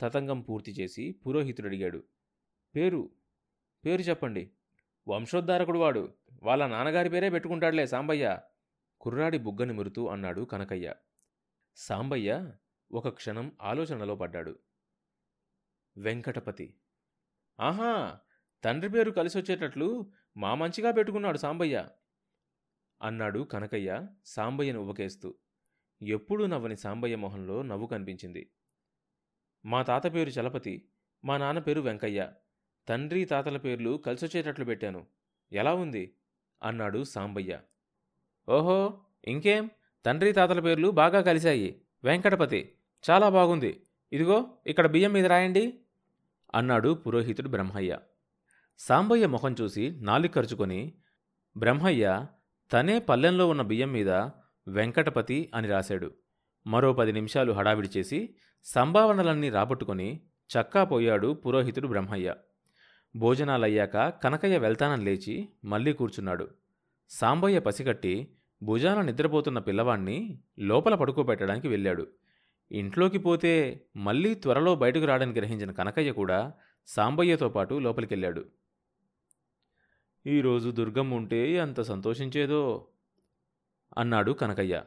తతంగం పూర్తి చేసి పురోహితుడు అడిగాడు పేరు పేరు చెప్పండి. వంశోద్ధారకుడు వాడు. వాళ్ళ నాన్నగారి పేరే పెట్టుకుంటాడులే సాంబయ్య కుర్రాడి బుగ్గ నిమురుతూ అన్నాడు కనకయ్య. సాంబయ్య ఒక క్షణం ఆలోచనలో పడ్డాడు. వెంకటపతి. ఆహా! తండ్రి పేరు కలిసొచ్చేటట్లు మా మంచిగా పెట్టుకున్నాడు సాంబయ్య అన్నాడు కనకయ్య సాంబయ్యను ఉబకేస్తూ ఎప్పుడూ నవ్వని సాంబయ్య మొహంలో నవ్వు కనిపించింది. మా తాత పేరు చలపతి మా నాన్న పేరు వెంకయ్య. తండ్రి తాతల పేర్లు కలిసొచ్చేటట్లు పెట్టాను. ఎలా ఉంది? అన్నాడు సాంబయ్య. ఓహో ఇంకేం? తండ్రి తాతల పేర్లు బాగా కలిశాయి. వెంకటపతి చాలా బాగుంది. ఇదిగో ఇక్కడ బియ్యం మీద రాయండి. అన్నాడు పురోహితుడు బ్రహ్మయ్య. సాంబయ్య ముఖం చూసి నాలుగు ఖర్చుకొని బ్రహ్మయ్య తనే పల్లెంలో ఉన్న బియ్యం మీద వెంకటపతి అని రాశాడు. మరో పది నిమిషాలు హడావిడి చేసి సంభావనలన్నీ రాబట్టుకొని చక్కా పోయాడు పురోహితుడు బ్రహ్మయ్య. భోజనాలయ్యాక కనకయ్య వెళ్తానని లేచి మళ్ళీ కూర్చున్నాడు. సాంబయ్య పసిగట్టి భుజాన నిద్రపోతున్న పిల్లవాణ్ణి లోపల పడుకోబెట్టడానికి వెళ్ళాడు. ఇంట్లోకి పోతే మళ్ళీ త్వరలో బయటకు రావడానికి గ్రహించిన కనకయ్య కూడా సాంబయ్యతో పాటు లోపలికెళ్ళాడు. ఈరోజు దుర్గమ్మ ఉంటే అంత సంతోషించేదో? అన్నాడు కనకయ్య.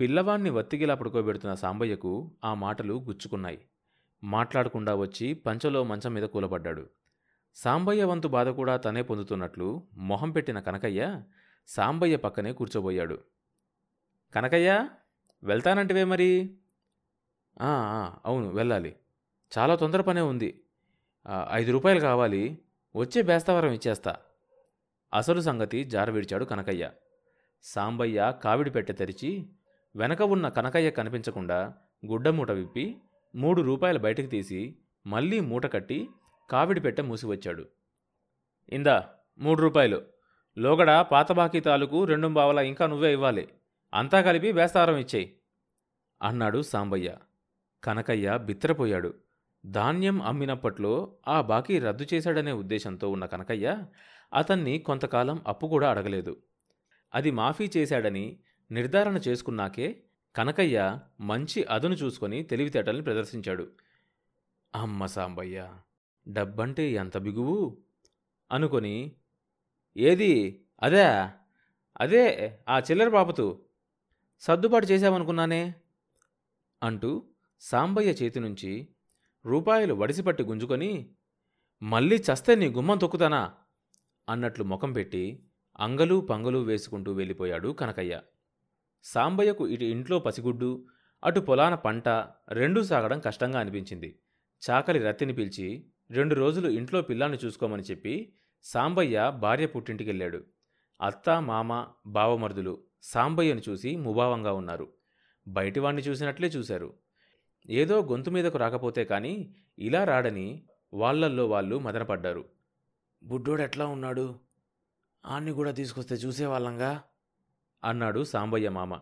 పిల్లవాణ్ణి వత్తిగిలా పడుకోబెడుతున్న సాంబయ్యకు ఆ మాటలు గుచ్చుకున్నాయి. మాట్లాడకుండా వచ్చి పంచలో మంచం మీద కూలబడ్డాడు. సాంబయ్య వంతు బాధ కూడా తనే పొందుతున్నట్లు మొహం పెట్టిన కనకయ్య సాంబయ్య పక్కనే కూర్చోబోయాడు. కనకయ్య వెళ్తానంటివే మరి? అవును వెళ్ళాలి. చాలా తొందర పనే ఉంది. ఐదు రూపాయలు కావాలి. వచ్చే బేస్తవారం ఇచ్చేస్తా. అసలు సంగతి జారవిడిచాడు కనకయ్య. సాంబయ్య కావిడి పెట్టె తెరిచి వెనక ఉన్న కనకయ్య కనిపించకుండా గుడ్డమూట విప్పి మూడు రూపాయలు బయటకు తీసి మళ్ళీ మూట కట్టి కావిడి పెట్ట మూసివచ్చాడు. ఇందా మూడు రూపాయలు. లోగడ పాత బాకీ తాలూకు రెండు బావల ఇంకా నువ్వే ఇవ్వాలి. అంతా కలిపి వేస్తారం ఇచ్చేయి. అన్నాడు సాంబయ్య. కనకయ్య బిత్తరపోయాడు ధాన్యం అమ్మినప్పట్లో ఆ బాకీ రద్దు చేశాడనే ఉద్దేశంతో ఉన్న కనకయ్య అతన్ని కొంతకాలం అప్పు కూడా అడగలేదు. అది మాఫీ చేశాడని నిర్ధారణ చేసుకున్నాకే కనకయ్య మంచి అదును చూసుకొని తెలివితేటల్ని ప్రదర్శించాడు. అమ్మ సాంబయ్య డబ్బంటే ఎంత బిగువు? అనుకొని ఏది? అదే? అదే ఆ చిల్లర బాపతు సర్దుబాటు చేశామనుకున్నానే అంటూ సాంబయ్య చేతి నుంచి రూపాయలు వడిసిపట్టి గుంజుకొని మళ్ళీ చస్తే నీ గుమ్మం తొక్కుతానా? అన్నట్లు ముఖం పెట్టి అంగలు పంగలు వేసుకుంటూ వెళ్ళిపోయాడు కనకయ్య. సాంబయ్యకు ఇటు ఇంట్లో పసిగుడ్డు అటు పొలాన పంట రెండూ సాగడం కష్టంగా అనిపించింది. చాకలి రత్తిని పిలిచి రెండు రోజులు ఇంట్లో పిల్లాన్ని చూసుకోమని చెప్పి సాంబయ్య భార్య పుట్టింటికెళ్ళాడు. అత్త మామ బావమరుదులు సాంబయ్యను చూసి ముభావంగా ఉన్నారు. బయటివాణ్ణి చూసినట్లే చూశారు. ఏదో గొంతు మీదకు రాకపోతే కానీ ఇలా రాడని వాళ్ళల్లో వాళ్ళు మదనపడ్డారు. బుడ్డోడు ఎట్లా ఉన్నాడు? ఆన్ని కూడా తీసుకొస్తే చూసేవాళ్ళంగా? అన్నాడు సాంబయ్య మామ.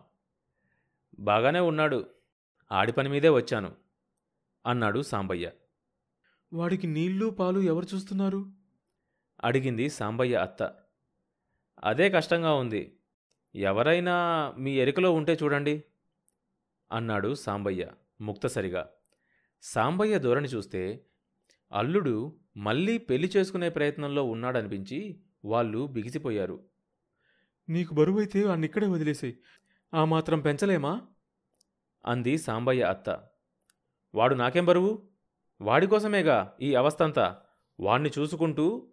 బాగానే ఉన్నాడు. ఆడి పని మీదే వచ్చాను అన్నాడు సాంబయ్య. వాడికి నీళ్ళు పాలు ఎవరు చూస్తున్నారు? అడిగింది సాంబయ్య అత్త. అదే కష్టంగా ఉంది. ఎవరైనా మీ ఎరికలో ఉంటే చూడండి అన్నాడు సాంబయ్య ముక్తసరిగా. సాంబయ్య ధోరణి చూస్తే అల్లుడు మళ్ళీ పెళ్ళి చేసుకునే ప్రయత్నంలో ఉన్నాడనిపించి వాళ్ళు బిగిసిపోయారు. నీకు బరువైతే అన్నిక్కడే వదిలేసాయి. ఆ మాత్రం పెంచలేమా? అంది సాంబయ్య అత్త. వాడు నాకేం బరువు? వాడి కోసమేగా ఈ అవస్థంతా? వాణ్ణి చూసుకుంటూ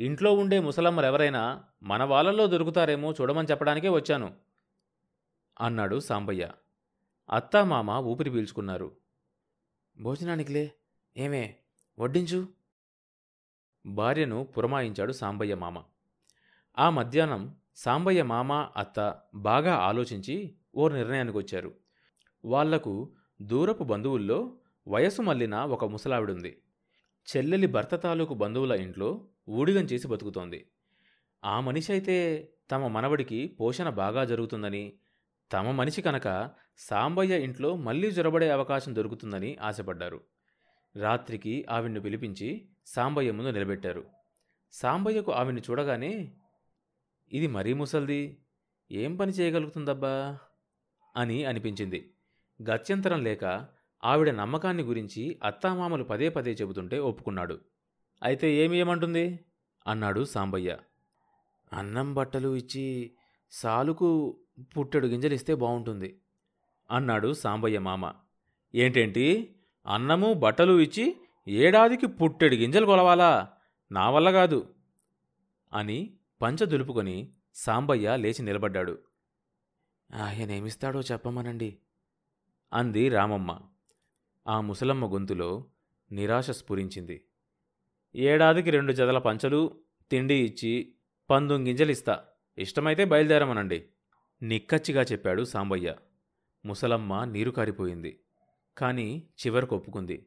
ఇంట్లో ఉండే ముసలమ్మరెవరైనా మన వాళ్ళల్లో దొరుకుతారేమో చూడమని చెప్పడానికే వచ్చాను అన్నాడు సాంబయ్య. అత్తా మామ ఊపిరి పీల్చుకున్నారు. భోజనానికిలే ఏమే వడ్డించు? భార్యను పురమాయించాడు సాంబయ్య మామ. ఆ మధ్యాహ్నం సాంబయ్య మామ అత్త బాగా ఆలోచించి ఓ నిర్ణయానికి వచ్చారు వాళ్ళకు దూరపు బంధువుల్లో వయసు మళ్ళిన ఒక ముసలావిడుంది. చెల్లెలి భర్త తాలూకు బంధువుల ఇంట్లో ఊడిగం చేసి బతుకుతోంది. ఆ మనిషి అయితే తమ మనవడికి పోషణ బాగా జరుగుతుందని తమ మనిషి కనుక సాంబయ్య ఇంట్లో మళ్ళీ జొరబడే అవకాశం దొరుకుతుందని ఆశపడ్డారు. రాత్రికి ఆవిడ్ని పిలిపించి సాంబయ్య ముందు నిలబెట్టారు. సాంబయ్యకు ఆవిడ్ని చూడగానే ఇది మరీ ముసల్ది. ఏం పని చేయగలుగుతుందబ్బా? అని అనిపించింది. గత్యంతరం లేక ఆవిడ నమ్మకాన్ని గురించి అత్తామామలు పదే పదే చెబుతుంటే ఒప్పుకున్నాడు. అయితే ఏమి ఏమంటుంది? అన్నాడు సాంబయ్య. అన్నం బట్టలు ఇచ్చి సాలుకు పుట్టెడు గింజలిస్తే బాగుంటుంది అన్నాడు సాంబయ్య మామ. ఏంటేంటి? అన్నము బట్టలు ఇచ్చి ఏడాదికి పుట్టెడు గింజలు కొలవాలా? నా వల్ల కాదు అని పంచ దులుపుకొని సాంబయ్య లేచి నిలబడ్డాడు. ఆయనేమిస్తాడో చెప్పమనండి అంది రామమ్మ. ఆ ముసలమ్మ గొంతులో నిరాశ స్ఫురించింది. ఏడాదికి రెండు జతల పంచలు తిండి ఇచ్చి పందుంగింజలిస్తా ఇష్టమైతే బయలుదేరమనండి నిక్కచ్చిగా చెప్పాడు సాంబయ్య. ముసలమ్మ నీరు కారిపోయింది. కాని చివరకు ఒప్పుకుంది.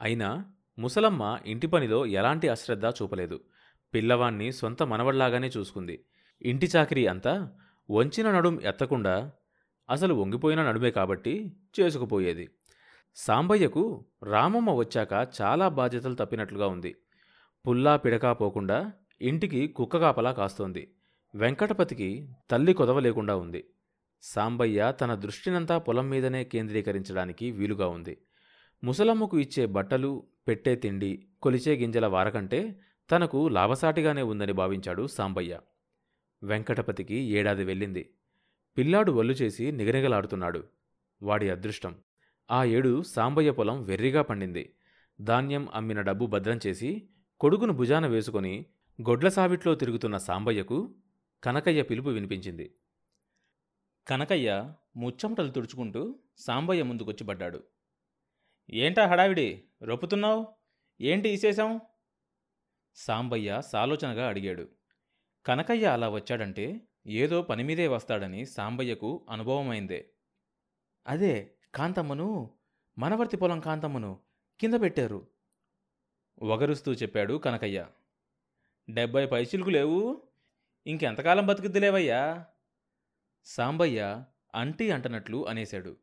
అయినా ముసలమ్మ ఇంటి పనిలో ఎలాంటి అశ్రద్ధ చూపలేదు. పిల్లవాణ్ణి సొంత మనవళ్ళాగానే చూసుకుంది. ఇంటి చాకిరీ అంతా వంచిన నడుం ఎత్తకుండా అసలు వంగిపోయిన నడుమే కాబట్టి చేసుకుపోయేది. సాంబయ్యకు రామమ్మ వచ్చాక చాలా బాధ్యతలు తప్పినట్లుగా ఉంది. పుల్లా పిడకా పోకుండా ఇంటికి కుక్క కాపలా కాస్తోంది. వెంకటపతికి తల్లి కొదవ లేకుండా ఉంది. సాంబయ్య తన దృష్టినంతా పొలం మీదనే కేంద్రీకరించడానికి వీలుగా ఉంది. ముసలమ్మకు ఇచ్చే బట్టలు పెట్టే తిండి కొలిచే గింజల వారకంటే తనకు లాభసాటిగానే ఉందని భావించాడు సాంబయ్య. వెంకటపతికి ఏడాది వెళ్ళింది. పిల్లాడు వల్లు చేసి నిగనిగలాడుతున్నాడు. వాడి అదృష్టం. ఆ ఏడు సాంబయ్య పొలం వెర్రిగా పండింది. ధాన్యం అమ్మిన డబ్బు భద్రం చేసి కొడుకును భుజాన వేసుకొని గొడ్ల సావిట్లో తిరుగుతున్న సాంబయ్యకు కనకయ్య పిలుపు వినిపించింది. కనకయ్య ముచ్చమటలు తుడుచుకుంటూ సాంబయ్య ముందుకొచ్చి పడ్డాడు. ఏంటా హడావిడి? రొప్పుతున్నావు? ఏంటి విశేషం సాంబయ్య సాలోచనగా అడిగాడు. కనకయ్య అలా వచ్చాడంటే ఏదో పనిమీదే వస్తాడని సాంబయ్యకు అనుభవమైందే. అదే కాంతమ్మను మనవర్తి పొలం కాంతమ్మను కింద పెట్టారు. వగరుస్తూ చెప్పాడు కనకయ్య. డెబ్బై పైచిలుకు లేవు. ఇంకెంతకాలం బతుకుద్దిలేవయ్యా? సాంబయ్య అంటీ అంటనట్లు అనేశాడు.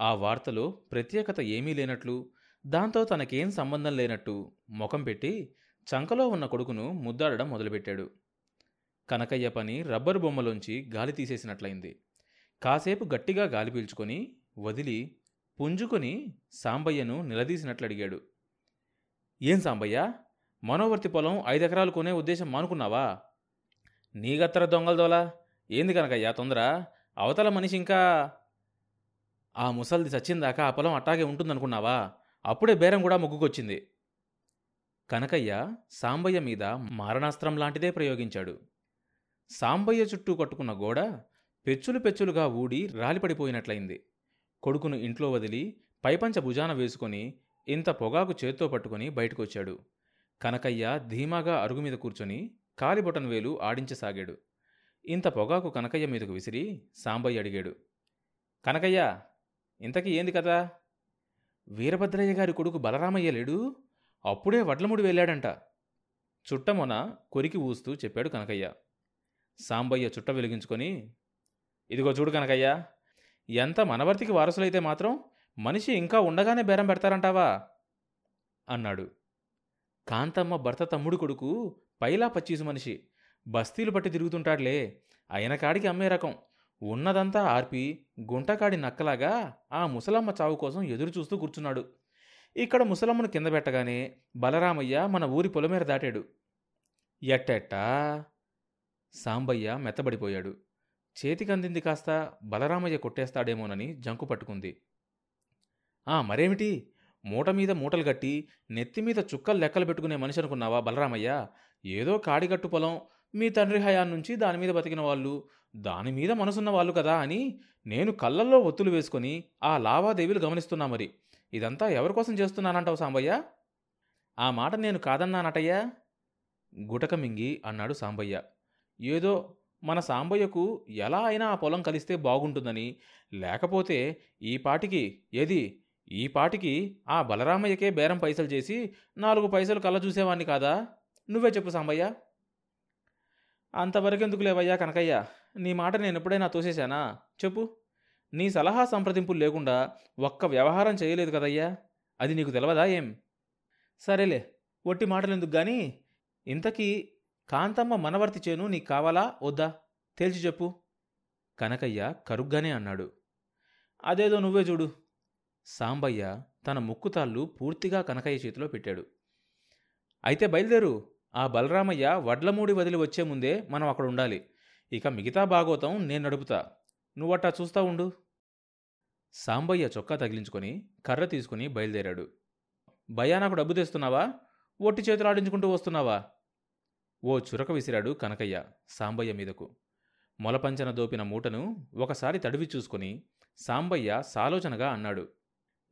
ఆ వార్తలో ప్రత్యేకత ఏమీ లేనట్లు దాంతో తనకేం సంబంధం లేనట్టు ముఖం పెట్టి చంకలో ఉన్న కొడుకును ముద్దాడడం మొదలుపెట్టాడు. కనకయ్య పని రబ్బరు బొమ్మలోంచి గాలి తీసేసినట్లయింది. కాసేపు గట్టిగా గాలి పీల్చుకొని వదిలి పుంజుకొని సాంబయ్యను నిలదీసినట్లు అడిగాడు ఏం సాంబయ్య? మనోవర్తి పొలం ఐదెకరాలు కొనే ఉద్దేశం మానుకున్నావా? నీగత్తర దొంగలదోలా ఏంది కనకయ్యా తొందర? అవతల మనిషి ఇంకా ఆ ముసల్ది చచ్చిందాక ఆ పొలం అట్టాగే ఉంటుందనుకున్నావా? అప్పుడే బేరం కూడా ముగ్గుకొచ్చింది. కనకయ్య సాంబయ్య మీద మారణాస్త్రం లాంటిదే ప్రయోగించాడు. సాంబయ్య చుట్టూ కట్టుకున్న గోడ పెచ్చులు పెచ్చులుగా ఊడి రాలిపడిపోయినట్లయింది. కొడుకును ఇంట్లో వదిలి పైపంచ భుజాన వేసుకొని ఇంత పొగాకు చేత్తో పట్టుకుని బయటకొచ్చాడు. కనకయ్య ధీమాగా అరుగు మీద కూర్చొని కాలిబొటన్ వేలు ఆడించసాగాడు. ఇంత పొగాకు కనకయ్య మీదకు విసిరి సాంబయ్య అడిగాడు. కనకయ్య ఇంతకీ ఏంది కదా వీరభద్రయ్య గారి కొడుకు బలరామయ్య లేడు? అప్పుడే వడ్లముడి వెళ్ళాడంట. చుట్టమొన కొరికి ఊస్తూ చెప్పాడు కనకయ్య. సాంబయ్య చుట్ట వెలిగించుకొని ఇదిగో చూడు కనకయ్య ఎంత మనవర్తికి వారసులైతే మాత్రం మనిషి ఇంకా ఉండగానే బేరం పెడతారంటావా? అన్నాడు. కాంతమ్మ భర్త తమ్ముడు కొడుకు పైలా పచ్చీసు మనిషి. బస్తీలు పట్టి తిరుగుతుంటాడులే. అయిన కాడికి అమ్మే రకం. ఉన్నదంతా ఆర్పి గుంటకాడి నక్కలాగా ఆ ముసలమ్మ చావు కోసం ఎదురు చూస్తూ కూర్చున్నాడు. ఇక్కడ ముసలమ్మను కింద పెట్టగానే బలరామయ్య మన ఊరి పొలమేర దాటాడు. ఎట్టెట్టా? సాంబయ్య మెత్తబడిపోయాడు. చేతికందింది కాస్త బలరామయ్య కొట్టేస్తాడేమోనని జంకు పట్టుకుంది. ఆ మరేమిటి? మూట మీద మూటలు కట్టి నెత్తిమీద చుక్కలు లెక్కలు పెట్టుకునే మనిషి అనుకున్నావా బలరామయ్య? ఏదో కాడిగట్టు పొలం మీ తండ్రి హయాన్ నుంచి దాని మీద బతికిన వాళ్ళు దాని మీద మనసున్న వాళ్ళు కదా అని నేను కళ్ళల్లో ఒత్తులు వేసుకొని ఆ లావాదేవీలు గమనిస్తున్నా మరి. ఇదంతా ఎవరి కోసం చేస్తున్నానంటావు సాంబయ్య? ఆ మాట నేను కాదన్నానటయ్యా? గుటక మింగి అన్నాడు సాంబయ్య. ఏదో మన సాంబయ్యకు ఎలా అయినా ఆ పొలం కలిస్తే బాగుంటుందని లేకపోతే ఈ పాటికి ఏది? ఈ పాటికి ఆ బలరామయ్యకే బేరం పైసలు చేసి నాలుగు పైసలు కళ్ళ చూసేవాణ్ణి కాదా? నువ్వే చెప్పు సాంబయ్య. అంతవరకెందుకు లేవయ్యా కనకయ్య? నీ మాట నేను ఎప్పుడైనా తోసేశానా? చెప్పు. నీ సలహా సంప్రదింపులు లేకుండా ఒక్క వ్యవహారం చేయలేదు కదయ్యా? అది నీకు తెలవదా ఏం? సరేలే ఒట్టి మాటలెందుకు గాని? ఇంతకీ కాంతమ్మ మనవర్తి చేను నీకు కావాలా? వద్దా? తేల్చి చెప్పు. కనకయ్య కరుగ్గానే అన్నాడు. అదేదో నువ్వే చూడు. సాంబయ్య తన ముక్కుతాళ్ళు పూర్తిగా కనకయ్య చేతిలో పెట్టాడు. అయితే బయలుదేరు. ఆ బలరామయ్య వడ్లమూడి వదిలి వచ్చే ముందే మనం అక్కడ ఉండాలి. ఇక మిగతా భాగోతం నేను నడుపుతా. నువ్వట్టా చూస్తా ఉండు. సాంబయ్య చొక్కా తగిలించుకొని కర్ర తీసుకుని బయలుదేరాడు. భయా నాకు డబ్బు తెస్తున్నావా? ఒట్టి చేతులు ఆడించుకుంటూ వస్తున్నావా? ఓ చురక విసిరాడు కనకయ్య సాంబయ్య మీదకు. మొలపంచన దోపిన మూటను ఒకసారి తడివి చూసుకుని సాంబయ్య సాలోచనగా అన్నాడు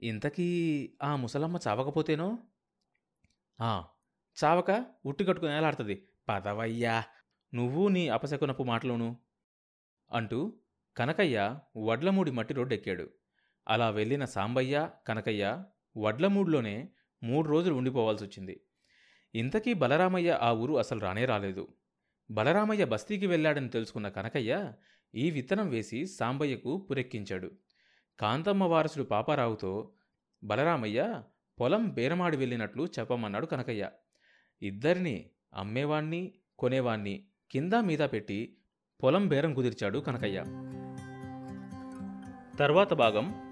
ఇంతకీ ఆ ముసలమ్మ చావకపోతేనో? ఆ చావక ఉట్టి కట్టుకుని పదవయ్యా నువ్వు నీ అపశకునపు మాటలోను? అంటూ కనకయ్య వడ్లమూడి మట్టి రోడ్డెక్కాడు. అలా వెళ్ళిన సాంబయ్య కనకయ్య వడ్లమూడ్లోనే మూడు రోజులు ఉండిపోవాల్సి వచ్చింది ఇంతకీ బలరామయ్య ఆ ఊరు అసలు రానే రాలేదు. బలరామయ్య బస్తీకి వెళ్ళాడని తెలుసుకున్న కనకయ్య ఈ విత్తనం వేసి సాంబయ్యకు పురెక్కించాడు. కాంతమ్మ వారసుడు పాపారావుతో బలరామయ్య పొలం బేరమాడి వెళ్ళినట్లు చెప్పమన్నాడు కనకయ్య. ఇద్దరిని అమ్మేవాణ్ణి కొనేవాణ్ణి కింద మీద పెట్టి పొలం బేరం కుదిర్చాడు కనకయ్య. తర్వాత భాగం